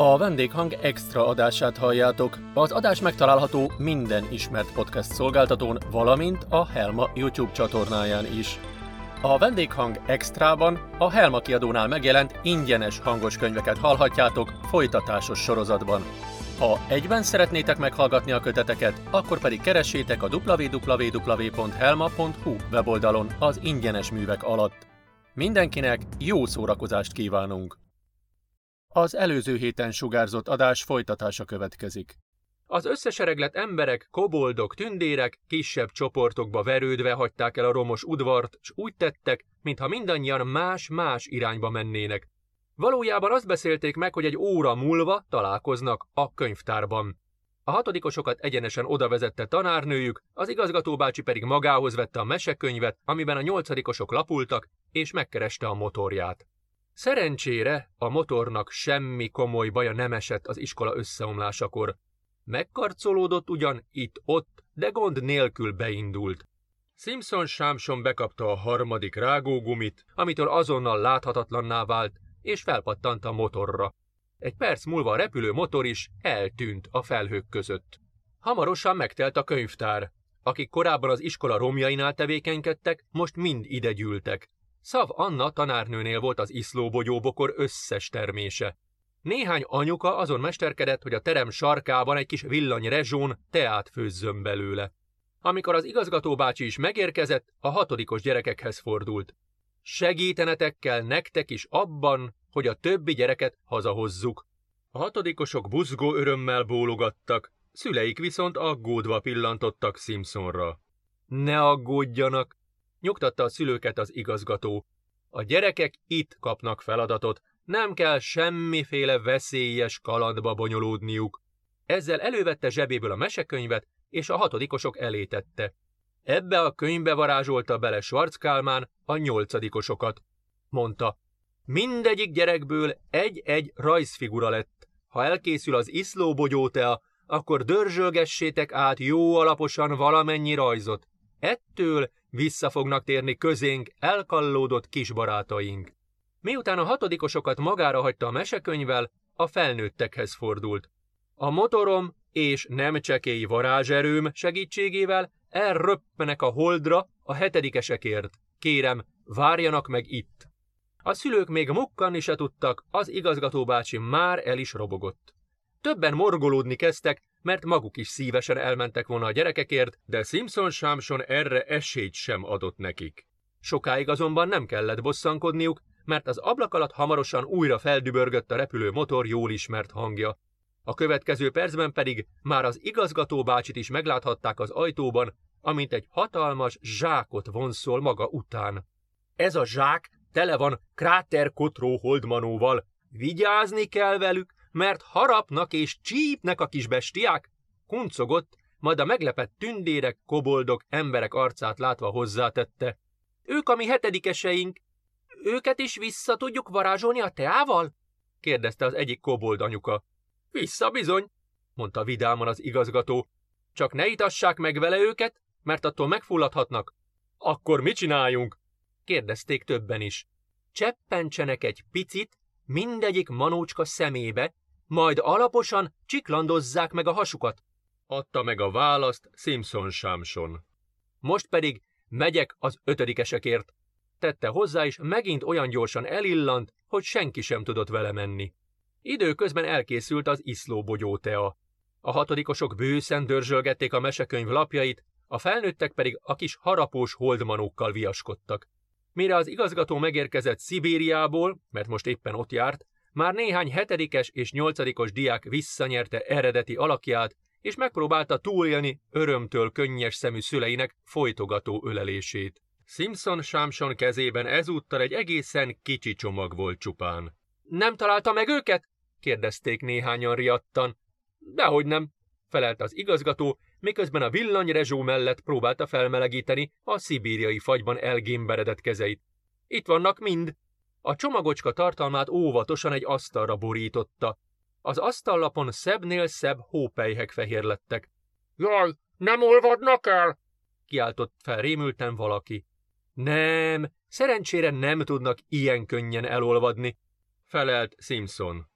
A vendéghang extra adását halljátok. Az adás megtalálható minden ismert podcast szolgáltatón, valamint a Helma YouTube csatornáján is. A vendéghang extrában a Helma kiadónál megjelent ingyenes hangos könyveket hallhatjátok folytatásos sorozatban. Ha egyben szeretnétek meghallgatni a köteteket, akkor pedig keressétek a www.helma.hu weboldalon az ingyenes művek alatt. Mindenkinek jó szórakozást kívánunk! Az előző héten sugárzott adás folytatása következik. Az összesereglett emberek, koboldok, tündérek kisebb csoportokba verődve hagyták el a romos udvart, s úgy tettek, mintha mindannyian más-más irányba mennének. Valójában azt beszélték meg, hogy egy óra múlva találkoznak a könyvtárban. A hatodikosokat egyenesen oda vezette tanárnőjük, az igazgatóbácsi pedig magához vette a mesekönyvet, amiben a nyolcadikosok lapultak, és megkereste a motorját. Szerencsére a motornak semmi komoly baja nem esett az iskola összeomlásakor. Megkarcolódott ugyan itt-ott, de gond nélkül beindult. Simpson Sámson bekapta a harmadik rágógumit, amitől azonnal láthatatlanná vált, és felpattant a motorra. Egy perc múlva a repülő motor is eltűnt a felhők között. Hamarosan megtelt a könyvtár. Akik korábban az iskola romjainál tevékenykedtek, most mind ide gyűltek. Szav Anna tanárnőnél volt az iszlóbogyóbokor összes termése. Néhány anyuka azon mesterkedett, hogy a terem sarkában egy kis villany rezsón teát főzzön belőle. Amikor az igazgatóbácsi is megérkezett, a hatodikos gyerekekhez fordult. Segítenetek kell nektek is abban, hogy a többi gyereket hazahozzuk. A hatodikosok buzgó örömmel bólogattak, szüleik viszont aggódva pillantottak Simpsonra. Ne aggódjanak, nyugtatta a szülőket az igazgató. A gyerekek itt kapnak feladatot, nem kell semmiféle veszélyes kalandba bonyolódniuk. Ezzel elővette zsebéből a mesekönyvet, és a hatodikosok elé tette. Ebbe a könyvbe varázsolta bele Schwarzkálmán a nyolcadikosokat. Mondta, mindegyik gyerekből egy-egy rajzfigura lett. Ha elkészül az iszló bogyótea, akkor dörzsölgessétek át jó alaposan valamennyi rajzot. Ettől vissza fognak térni közénk elkallódott kisbarátaink. Miután a hatodikosokat magára hagyta a mesekönyvvel, a felnőttekhez fordult. A motorom és nem csekély varázserőm segítségével elröppenek a holdra a hetedikesekért. Kérem, várjanak meg itt. A szülők még mukkanni se tudtak, az igazgatóbácsi már el is robogott. Többen morgolódni kezdtek, mert maguk is szívesen elmentek volna a gyerekekért, de Simpson Sámson erre esélyt sem adott nekik. Sokáig azonban nem kellett bosszankodniuk, mert az ablak alatt hamarosan újra feldübörgött a repülő motor jól ismert hangja. A következő percben pedig már az igazgató bácsit is megláthatták az ajtóban, amint egy hatalmas zsákot vonszol maga után. Ez a zsák tele van kráterkotró holdmanóval. Vigyázni kell velük, mert harapnak és csípnek a kis bestiák? Kuncogott, majd a meglepett tündérek, koboldok, emberek arcát látva hozzátette. Ők a mi hetedikeseink. Őket is vissza tudjuk varázsolni a teával? kérdezte az egyik kobold anyuka. Vissza bizony, mondta vidáman az igazgató. Csak ne itassák meg vele őket, mert attól megfulladhatnak. Akkor mit csináljunk? kérdezték többen is. Cseppentsenek egy picit, mindegyik manócska szemébe, majd alaposan csiklandozzák meg a hasukat. Adta meg a választ Simpson Sámson. Most pedig megyek az ötödikesekért. Tette hozzá, és megint olyan gyorsan elillant, hogy senki sem tudott vele menni. Időközben elkészült az iszló tea. A hatodikosok bőszen dörzsölgették a mesekönyv lapjait, a felnőttek pedig a kis harapós holdmanókkal viaskodtak. Mire az igazgató megérkezett Szibériából, mert most éppen ott járt, már néhány hetedikes és nyolcadikos diák visszanyerte eredeti alakját, és megpróbálta túlélni örömtől könnyes szemű szüleinek folytogató ölelését. Simpson Sámson kezében ezúttal egy egészen kicsi csomag volt csupán. Nem találta meg őket? kérdezték néhányan riadtan. Dehogy nem, felelt az igazgató, miközben a villanyrezsó mellett próbálta felmelegíteni a szibériai fagyban elgémberedett kezeit. Itt vannak mind. A csomagocska tartalmát óvatosan egy asztalra borította. Az asztallapon szebbnél szebb hópelyhek fehérlettek. Jaj, nem olvadnak el? kiáltott fel rémülten valaki. Nem, szerencsére nem tudnak ilyen könnyen elolvadni, felelt Simpson.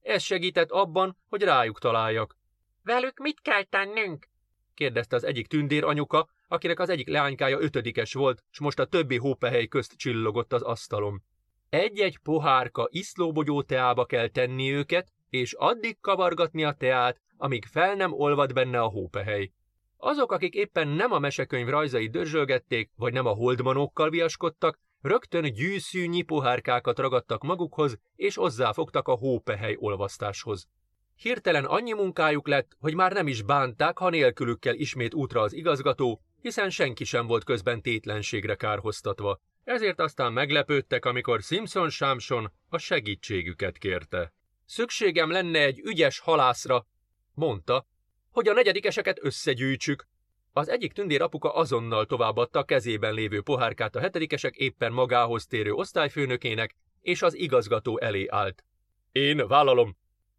Ez segített abban, hogy rájuk találjak. Velük mit kell tennünk? Kérdezte az egyik tündér anyuka, akinek az egyik leánykája ötödikes volt, s most a többi hópehely közt csillogott az asztalon. Egy-egy pohárka iszlóbogyó teába kell tenni őket, és addig kavargatni a teát, amíg fel nem olvad benne a hópehely. Azok, akik éppen nem a mesekönyv rajzai dörzsölgették, vagy nem a holdmanókkal viaskodtak, rögtön gyűszűnyi pohárkákat ragadtak magukhoz, és hozzáfogtak a hópehely olvasztáshoz. Hirtelen annyi munkájuk lett, hogy már nem is bánták, ha nélkülükkel ismét útra az igazgató, hiszen senki sem volt közben tétlenségre kárhoztatva. Ezért aztán meglepődtek, amikor Simpson Sámson a segítségüket kérte. Szükségem lenne egy ügyes halászra, mondta, hogy a negyedikeseket összegyűjtsük. Az egyik tündér apuka azonnal továbbadta a kezében lévő pohárkát a hetedikesek éppen magához térő osztályfőnökének, és az igazgató elé állt. Én vállalom.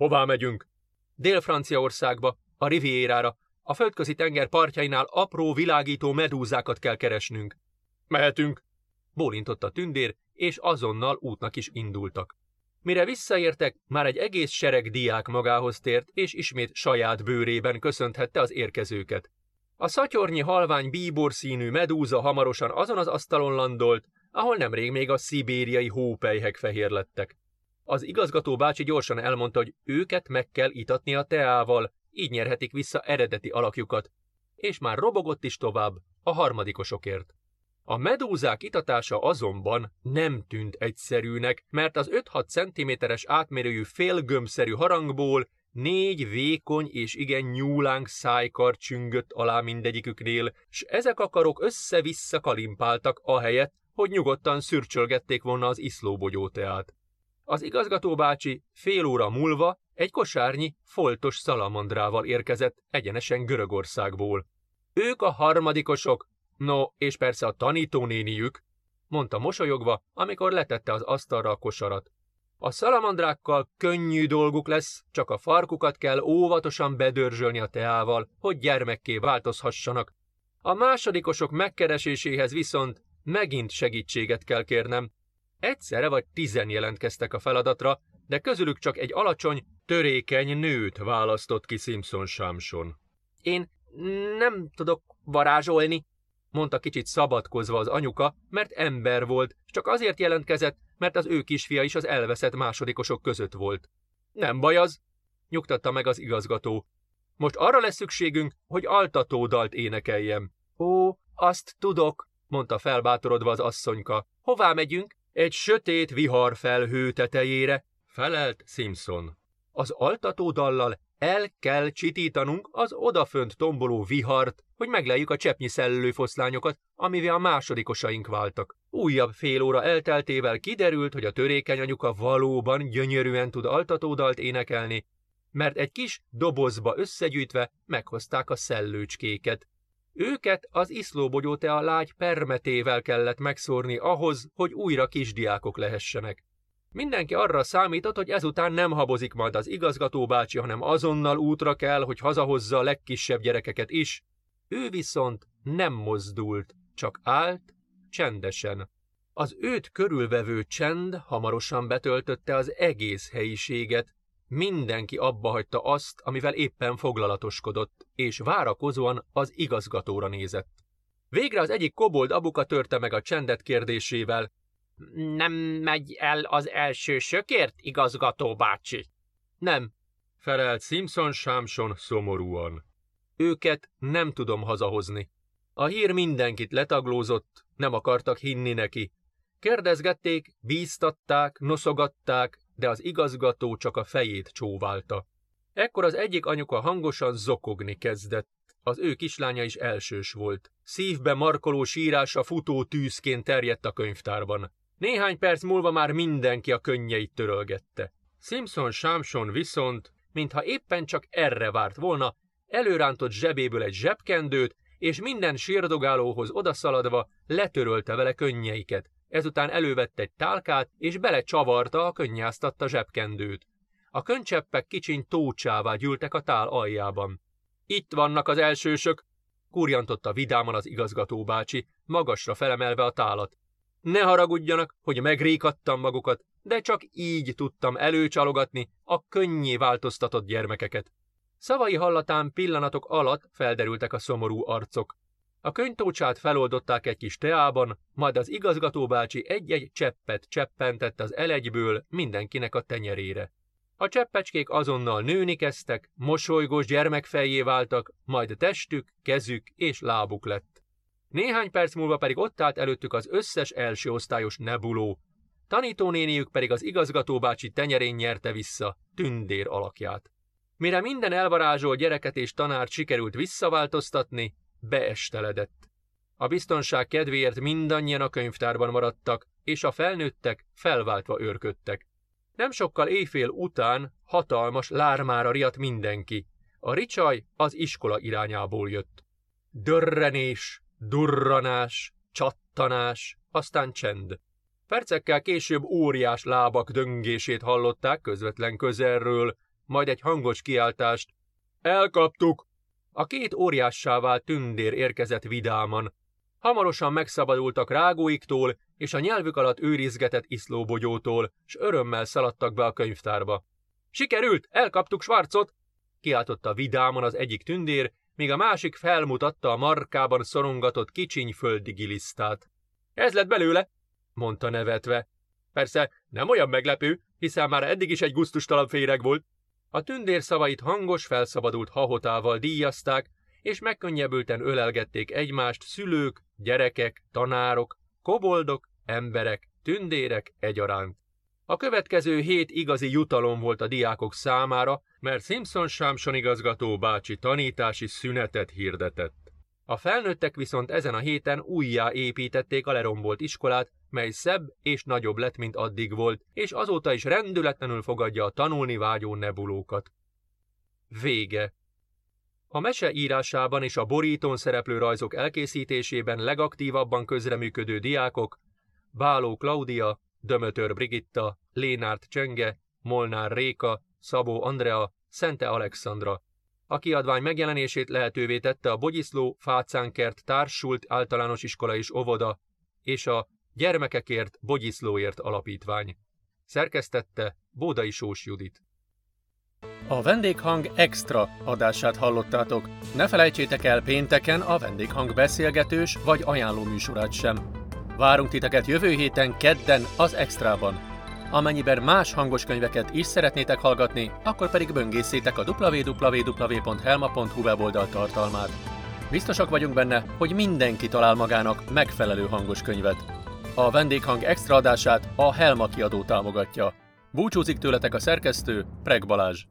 Hová megyünk? Dél-Franciaországba, a Rivierára, a földközi tenger partjainál apró világító medúzákat kell keresnünk. Mehetünk, bólintott a tündér, és azonnal útnak is indultak. Mire visszaértek, már egy egész sereg diák magához tért, és ismét saját bőrében köszönthette az érkezőket. A szatyornyi halvány bíbor színű medúza hamarosan azon az asztalon landolt, ahol nemrég még a szibériai hópelyhek fehér. Az igazgató bácsi gyorsan elmondta, hogy őket meg kell itatni a teával, így nyerhetik vissza eredeti alakjukat, és már robogott is tovább a harmadikosokért. A medúzák itatása azonban nem tűnt egyszerűnek, mert az 5-6 cm-es átmérőjű félgömbszerű harangból négy vékony és igen nyúlánk szájkar csüngött alá mindegyiküknél, s ezek a karok össze-vissza kalimpáltak ahelyett, hogy nyugodtan szürcsölgették volna az iszlóbogyóteát. Az igazgató bácsi fél óra múlva egy kosárnyi, foltos szalamandrával érkezett egyenesen Görögországból. Ők a harmadikosok, No, és persze a tanítónéniük, mondta mosolyogva, amikor letette az asztalra a kosarat. A szalamandrákkal könnyű dolguk lesz, csak a farkukat kell óvatosan bedörzsölni a teával, hogy gyermekké változhassanak. A másodikosok megkereséséhez viszont megint segítséget kell kérnem. Egyszerre vagy tizen jelentkeztek a feladatra, de közülük csak egy alacsony, törékeny nőt választott ki Simpson Sámson. Én nem tudok varázsolni, mondta kicsit szabadkozva az anyuka, mert ember volt, csak azért jelentkezett, mert az ő kisfia is az elveszett másodikosok között volt. Nem baj az, nyugtatta meg az igazgató. Most arra lesz szükségünk, hogy altatódalt énekeljem. Ó, azt tudok, mondta felbátorodva az asszonyka. Hová megyünk? Egy sötét vihar felhő tetejére, felelt Simpson. Az altatódallal el kell csitítanunk az odafönt tomboló vihart, hogy megleljük a cseppnyi szellőfoszlányokat, amivel a másodikosaink váltak. Újabb fél óra elteltével kiderült, hogy a törékeny anyuka valóban gyönyörűen tud altatódalt énekelni, mert egy kis dobozba összegyűjtve meghozták a szellőcskéket. Őket az iszlóbogyótea lágy permetével kellett megszórni ahhoz, hogy újra kisdiákok lehessenek. Mindenki arra számított, hogy ezután nem habozik majd az igazgató bácsi, hanem azonnal útra kell, hogy hazahozza a legkisebb gyerekeket is. Ő viszont nem mozdult, csak állt, csendesen. Az őt körülvevő csend hamarosan betöltötte az egész helyiséget. Mindenki abba hagyta azt, amivel éppen foglalatoskodott, és várakozóan az igazgatóra nézett. Végre az egyik kobold abuka törte meg a csendet kérdésével. Nem megy el az első sökért, igazgató bácsi? Nem, felelt Simpson Sámson szomorúan. Őket nem tudom hazahozni. A hír mindenkit letaglózott, nem akartak hinni neki. Kérdezgették, bíztatták, noszogatták, de az igazgató csak a fejét csóválta. Ekkor az egyik anyuka hangosan zokogni kezdett. Az ő kislánya is elsős volt. Szívbe markoló sírása futó tűzként terjedt a könyvtárban. Néhány perc múlva már mindenki a könnyeit törölgette. Simpson Sámson viszont, mintha éppen csak erre várt volna, előrántott zsebéből egy zsebkendőt, és minden sírdogálóhoz odaszaladva letörölte vele könnyeiket. Ezután elővette egy tálkát, és belecsavarta a könnyáztatta zsebkendőt. A könycseppek kicsiny tócsává gyűltek a tál aljában. Itt vannak az elsősök, kurjantotta vidáman az igazgató bácsi, magasra felemelve a tálat. Ne haragudjanak, hogy megrékattam magukat, de csak így tudtam előcsalogatni a könnyé változtatott gyermekeket. Szavai hallatán pillanatok alatt felderültek a szomorú arcok. A könyvtócsát feloldották egy kis teában, majd az igazgatóbácsi egy-egy cseppet cseppentett az elegyből mindenkinek a tenyerére. A cseppecskék azonnal nőni kezdtek, mosolygós gyermekfejjé váltak, majd testük, kezük és lábuk lett. Néhány perc múlva pedig ott állt előttük az összes első osztályos nebuló. Tanítónéniük pedig az igazgatóbácsi tenyerén nyerte vissza tündér alakját. Mire minden elvarázsol gyereket és tanárt sikerült visszaváltoztatni, beesteledett. A biztonság kedvéért mindannyian a könyvtárban maradtak, és a felnőttek felváltva őrködtek. Nem sokkal éjfél után hatalmas lármára riadt mindenki. A ricsaj az iskola irányából jött. Dörrenés, durranás, csattanás, aztán csend. Percekkel később óriás lábak döngését hallották közvetlen közelről, majd egy hangos kiáltást. Elkaptuk! A két óriássá vált tündér érkezett vidáman. Hamarosan megszabadultak rágóiktól, és a nyelvük alatt őrizgetett iszlóbogyótól, s örömmel szaladtak be a könyvtárba. Sikerült, elkaptuk Schwarzot! kiáltotta vidáman az egyik tündér, míg a másik felmutatta a markában szorongatott kicsiny földi gilisztát. Ez lett belőle, mondta nevetve. Persze, nem olyan meglepő, hiszen már eddig is egy guztustalan féreg volt. A tündér szavait hangos, felszabadult hahotával díjazták, és megkönnyebbülten ölelgették egymást szülők, gyerekek, tanárok, koboldok, emberek, tündérek egyaránt. A következő hét igazi jutalom volt a diákok számára, mert Simpson Sámson igazgató bácsi tanítási szünetet hirdetett. A felnőttek viszont ezen a héten újjá építették a lerombolt iskolát, mely szebb és nagyobb lett, mint addig volt, és azóta is rendületlenül fogadja a tanulni vágyó nebulókat. Vége. A mese írásában és a borítón szereplő rajzok elkészítésében legaktívabban közreműködő diákok Báló Klaudia, Dömötör Brigitta, Lénárt Csenge, Molnár Réka, Szabó Andrea, Szente Alexandra. A kiadvány megjelenését lehetővé tette a Bogyiszló Fácánkert társult általános iskola és óvoda és a Gyermekekért Bogyiszlóért alapítvány. Szerkesztette Bódai Sós Judit. A vendéghang extra adását hallottátok. Ne felejtsétek el pénteken a vendéghang beszélgetős vagy ajánló műsorát sem. Várunk titeket jövő héten kedden az Extrában. Amennyiben más hangos könyveket is szeretnétek hallgatni, akkor pedig böngészétek a www.helma.hu weboldal tartalmát. Biztosak vagyunk benne, hogy mindenki talál magának megfelelő hangos könyvet. A vendéghang extra adását a Helma kiadó támogatja. Búcsúzik tőletek a szerkesztő, Preg Balázs.